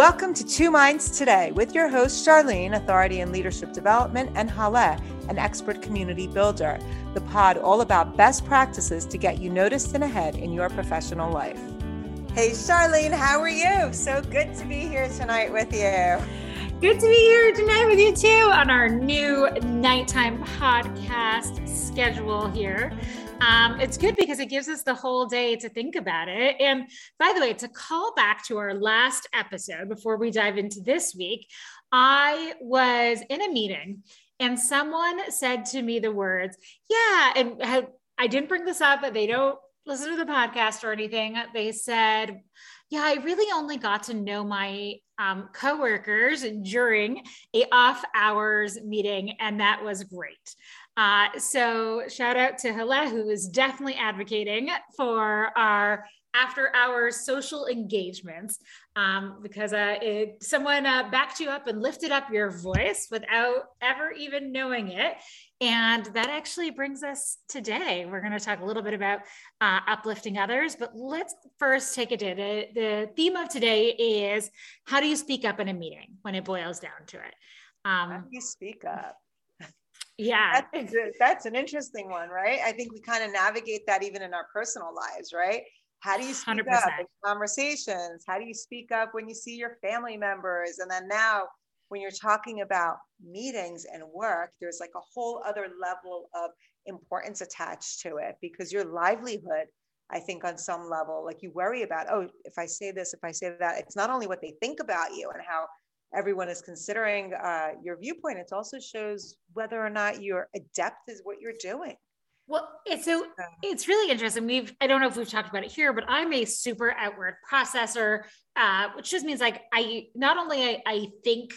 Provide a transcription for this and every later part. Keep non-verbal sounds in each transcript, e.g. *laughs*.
Welcome to Two Minds Today with your host, Charlene, authority in leadership development, and Hale, an expert community builder. The pod all about best practices to get you noticed and ahead in your professional life. Hey, Charlene, how are you? So good to be here tonight with you. Good to be here tonight with you too on our new nighttime podcast schedule here. Um, it's good because it gives us the whole day to think about it. And by the way, to call back to our last episode before we dive into this week, I was in a meeting and someone said to me the words, Yeah, and I didn't bring this up, but they don't listen to the podcast or anything. They said, yeah, I really only got to know my um, coworkers during a off hours meeting, and that was great. Uh, so shout out to Hale, who is definitely advocating for our after our social engagements um, because uh, it, someone uh, backed you up and lifted up your voice without ever even knowing it. And that actually brings us today. We're going to talk a little bit about uh, uplifting others, but let's first take a day. The, the, theme of today is how do you speak up in a meeting when it boils down to it? Um, how do you speak up? Yeah. That's, that's an interesting one, right? I think we kind of navigate that even in our personal lives, right? How do you speak 100%. up in conversations? How do you speak up when you see your family members? And then now, when you're talking about meetings and work, there's like a whole other level of importance attached to it because your livelihood, I think, on some level, like you worry about, oh, if I say this, if I say that, it's not only what they think about you and how everyone is considering uh, your viewpoint, it also shows whether or not you're adept is what you're doing. Well, it's so it's really interesting. We've I don't know if we've talked about it here, but I'm a super outward processor, uh, which just means like I not only I, I think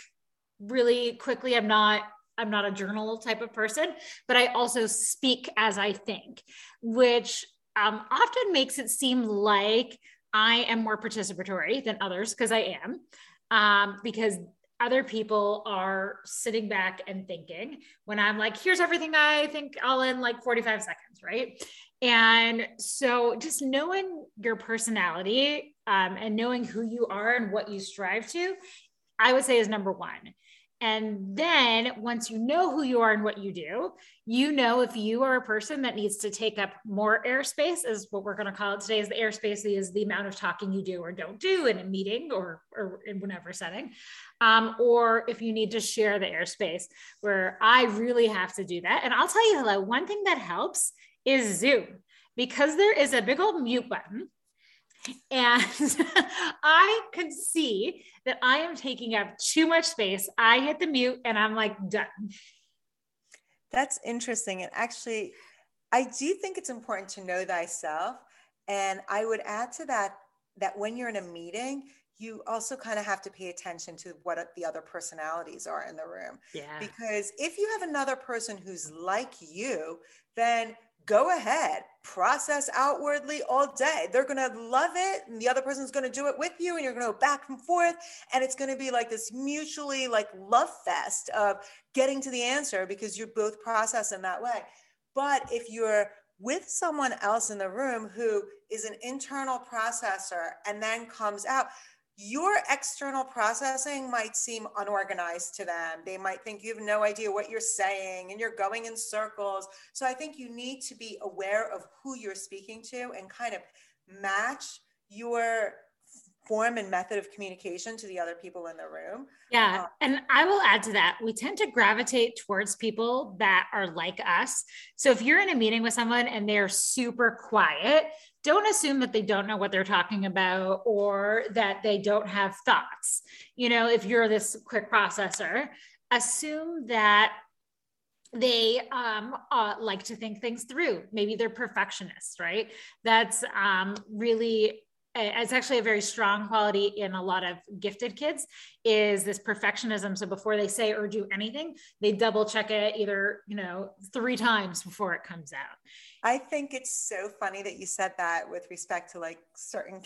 really quickly. I'm not I'm not a journal type of person, but I also speak as I think, which um, often makes it seem like I am more participatory than others because I am, um, because other people are sitting back and thinking when I'm like, here's everything I think all in like 45 seconds, right? And so just knowing your personality um, and knowing who you are and what you strive to, I would say is number one. And then once you know who you are and what you do, you know if you are a person that needs to take up more airspace, is what we're going to call it today, is the airspace is the amount of talking you do or don't do in a meeting or, or in whatever setting. Um, or if you need to share the airspace where I really have to do that. And I'll tell you, hello, one thing that helps is Zoom because there is a big old mute button and *laughs* I could see that I am taking up too much space. I hit the mute and I'm like, done. That's interesting. And actually, I do think it's important to know thyself. And I would add to that that when you're in a meeting, you also kind of have to pay attention to what the other personalities are in the room. Yeah. Because if you have another person who's like you, then go ahead, process outwardly all day. They're going to love it. And the other person's going to do it with you. And you're going to go back and forth. And it's going to be like this mutually like love fest of getting to the answer because you're both processing that way. But if you're with someone else in the room who is an internal processor and then comes out, your external processing might seem unorganized to them. They might think you have no idea what you're saying and you're going in circles. So I think you need to be aware of who you're speaking to and kind of match your form and method of communication to the other people in the room. Yeah. Um, and I will add to that. We tend to gravitate towards people that are like us. So if you're in a meeting with someone and they're super quiet, don't assume that they don't know what they're talking about or that they don't have thoughts. You know, if you're this quick processor, assume that they um, uh, like to think things through. Maybe they're perfectionists, right? That's um, really it's actually a very strong quality in a lot of gifted kids is this perfectionism so before they say or do anything they double check it either you know three times before it comes out i think it's so funny that you said that with respect to like certain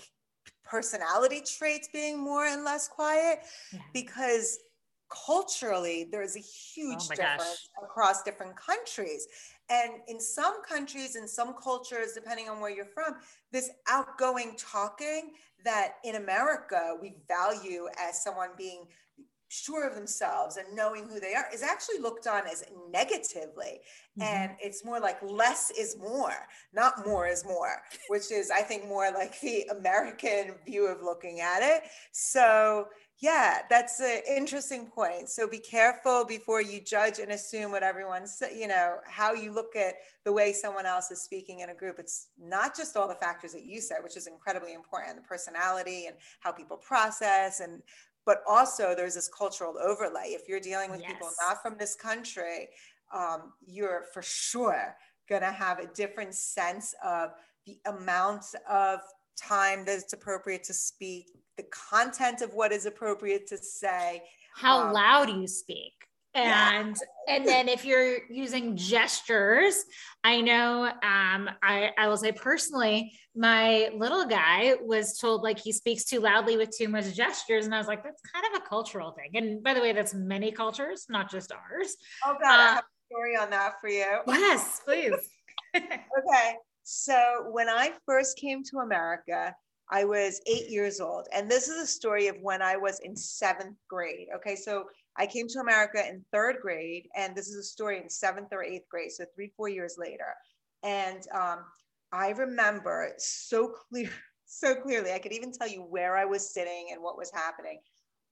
personality traits being more and less quiet yeah. because culturally there's a huge Oh difference gosh. across different countries and in some countries in some cultures depending on where you're from this outgoing talking that in america we value as someone being sure of themselves and knowing who they are is actually looked on as negatively Mhm. and it's more like less is more not more is more which is i think more like the american view of looking at it so yeah that's an interesting point so be careful before you judge and assume what everyone's you know how you look at the way someone else is speaking in a group. It's not just all the factors that you said which is incredibly important the personality and how people process and but also there's this cultural overlay. If you're dealing with people not from this country um, you're for sure going to have a different sense of the amount of time that it's appropriate to speak, the content of what is appropriate to say. how Um, loud you speak Yeah. and and then if you're using gestures i know um i i will say personally my little guy was told like he speaks too loudly with too much gestures and i was like that's kind of a cultural thing and by the way that's many cultures not just ours Oh, God, I Uh, have a story on that for you. yes please *laughs* Okay. So when I first came to America, I was eight years old. And this is a story of when I was in seventh grade. Okay. So I came to America in third grade, and this is a story in seventh or eighth grade. So three, four years later. And um, I remember so clear, *laughs* so clearly, I could even tell you where I was sitting and what was happening.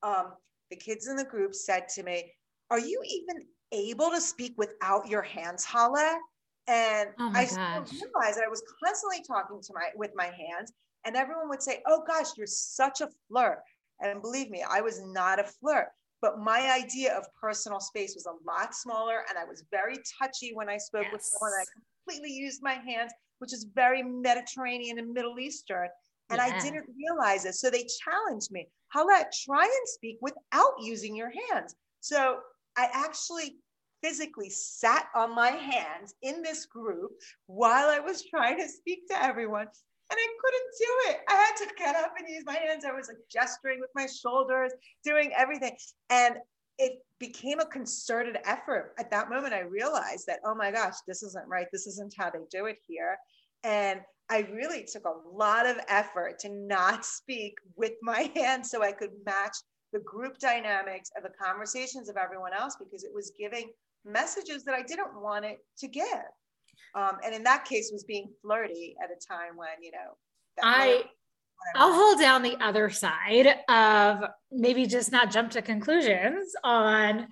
Um, the kids in the group said to me, Are you even able to speak without your hands, Hala? And Oh I realized that I was constantly talking to my with my hands, and everyone would say, "Oh gosh, you're such a flirt." And believe me, I was not a flirt. But my idea of personal space was a lot smaller, and I was very touchy when I spoke with someone. I completely used my hands, which is very Mediterranean and Middle Eastern. And I didn't realize it. So they challenged me. Hala, try and speak without using your hands. So I actually physically sat on my hands in this group while I was trying to speak to everyone. And I couldn't do it. I had to get up and use my hands. I was like gesturing with my shoulders, doing everything. And it became a concerted effort. At that moment, I realized that, oh my gosh, this isn't right. This isn't how they do it here. And I really took a lot of effort to not speak with my *laughs* hands so I could match the group dynamics of the conversations of everyone else because it was giving messages that I didn't want it to give. Um, and in that case, was being flirty at a time when you know. I I'll hold down the other side of maybe just not jump to conclusions on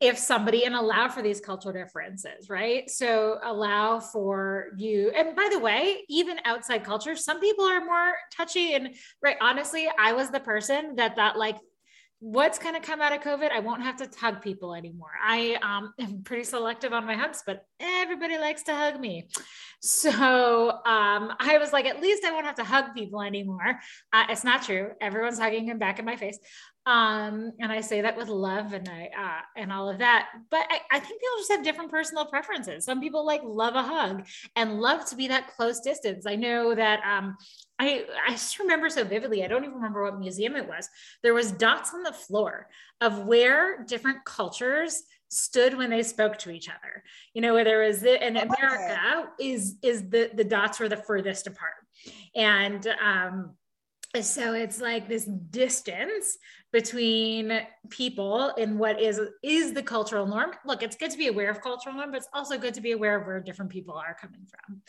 if somebody and allow for these cultural differences, right? So allow for you. And by the way, even outside culture, some people are more touchy and right. Honestly, I was the person that that like what's going to come out of COVID? I won't have to hug people anymore. I um, *laughs* am pretty selective on my hugs, but everybody likes to hug me. So um, I was like, at least I won't have to hug people anymore. Uh, it's not true. Everyone's hugging him back in my face. Um, and I say that with love and I uh, and all of that. But I, I think people just have different personal preferences. Some people like love a hug and love to be that close distance. I know that um, I I just remember so vividly. I don't even remember what museum it was. There was dots on the floor of where different cultures stood when they spoke to each other. You know, where there was the, and America is is the the dots were the furthest apart, and um, so it's like this distance between people in what is is the cultural norm. Look, it's good to be aware of cultural norm, but it's also good to be aware of where different people are coming from.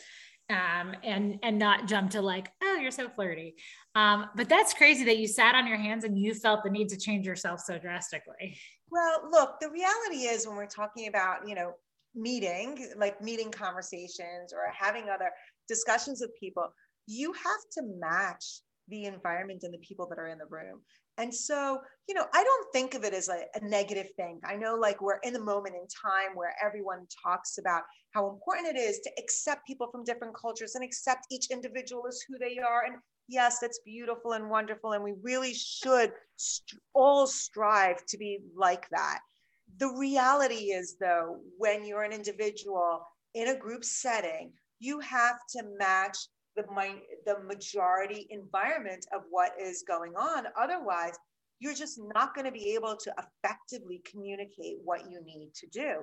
Um, and and not jump to like, oh, you're so flirty. Um, but that's crazy that you sat on your hands and you felt the need to change yourself so drastically. Well, look, the reality is when we're talking about, you know, meeting, like meeting conversations or having other discussions with people, you have to match the environment and the people that are in the room. And so, you know, I don't think of it as a, a, negative thing. I know like we're in the moment in time where everyone talks about how important it is to accept people from different cultures and accept each individual as who they are. And yes, that's beautiful and wonderful. And we really should st- all strive to be like that. The reality is, though, when you're an individual in a group setting, you have to match the, the majority environment of what is going on. Otherwise, you're just not going to be able to effectively communicate what you need to do.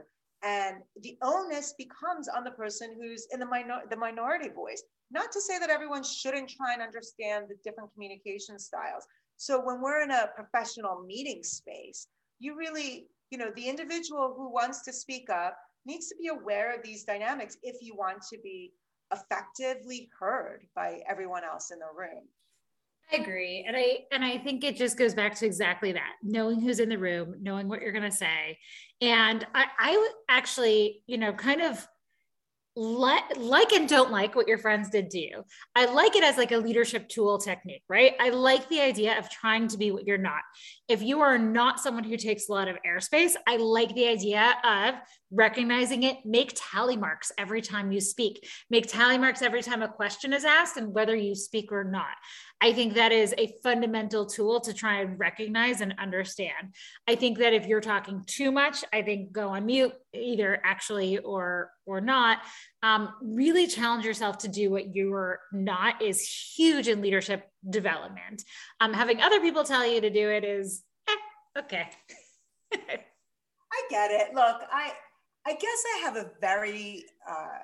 And the onus becomes on the person who's in the, minor- the minority voice. Not to say that everyone shouldn't try and understand the different communication styles. So when we're in a professional meeting space, you really, you know, the individual who wants to speak up needs to be aware of these dynamics if you want to be effectively heard by everyone else in the room. I agree. And I and I think it just goes back to exactly that. Knowing who's in the room, knowing what you're gonna say. And I, I actually, you know, kind of like like and don't like what your friends did to you. I like it as like a leadership tool technique, right? I like the idea of trying to be what you're not. If you are not someone who takes a lot of airspace, I like the idea of recognizing it, make tally marks every time you speak. Make tally marks every time a question is asked and whether you speak or not. I think that is a fundamental tool to try and recognize and understand. I think that if you're talking too much, I think go on mute, either actually or or not. Um, really challenge yourself to do what you're not is huge in leadership development. Um, having other people tell you to do it is eh, okay. *laughs* I get it. Look, I I guess I have a very uh,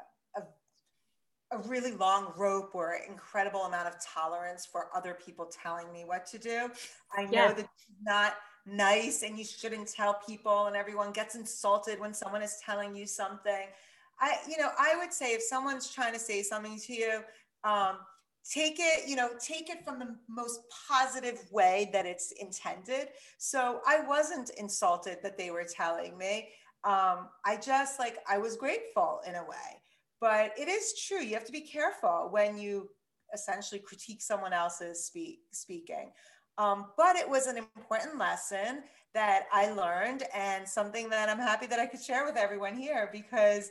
a really long rope or incredible amount of tolerance for other people telling me what to do. I know yeah. that it's not nice and you shouldn't tell people and everyone gets insulted when someone is telling you something. I, you know, I would say if someone's trying to say something to you, um, take it, you know, take it from the most positive way that it's intended. So I wasn't insulted that they were telling me. Um, I just like, I was grateful in a way. But it is true. You have to be careful when you essentially critique someone else's speak, speaking. Um, but it was an important lesson that I learned and something that I'm happy that I could share with everyone here because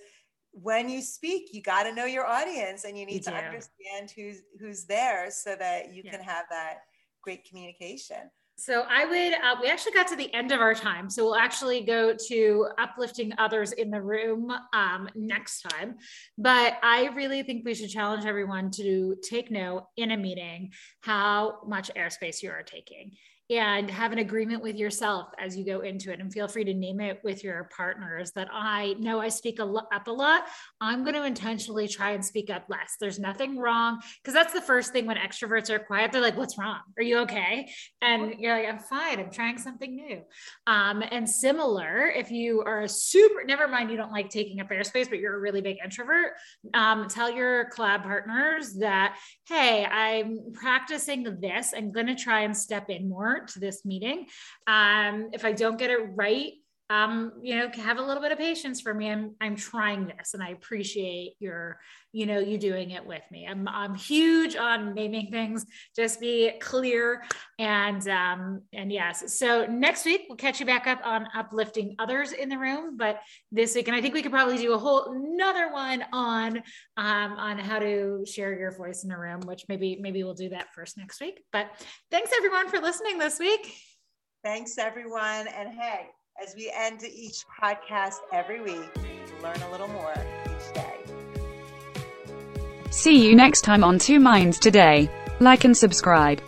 when you speak, you got to know your audience and you need you to understand who's who's there so that you yeah. can have that great communication. So I would, uh, we actually got to the end of our time. So we'll actually go to uplifting others in the room um, next time. But I really think we should challenge everyone to take note in a meeting how much airspace you are taking and have an agreement with yourself as you go into it. And feel free to name it with your partners that i know i speak a lo- up a lot. I'm going to intentionally try and speak up less. There's nothing wrong because that's the first thing when extroverts are quiet they're like what's wrong? Are you okay? And you're like i'm fine. I'm trying something new. Um, and similar if you are a super never mind you don't like taking up airspace but you're a really big introvert um, tell your collab partners that hey i'm practicing this. I'm going to try and step in more to this meeting. Um, if I don't get it right, um, you know, have a little bit of patience for me. I'm I'm trying this, and I appreciate your, you know, you doing it with me. I'm I'm huge on naming things. Just be clear, and um, and yes. So next week we'll catch you back up on uplifting others in the room. But this week, and I think we could probably do a whole another one on um, on how to share your voice in the room, which maybe maybe we'll do that first next week. But thanks everyone for listening this week. Thanks everyone, and hey as we end each podcast every week, learn a little more each day. See you next time on Two Minds Today. Like and subscribe.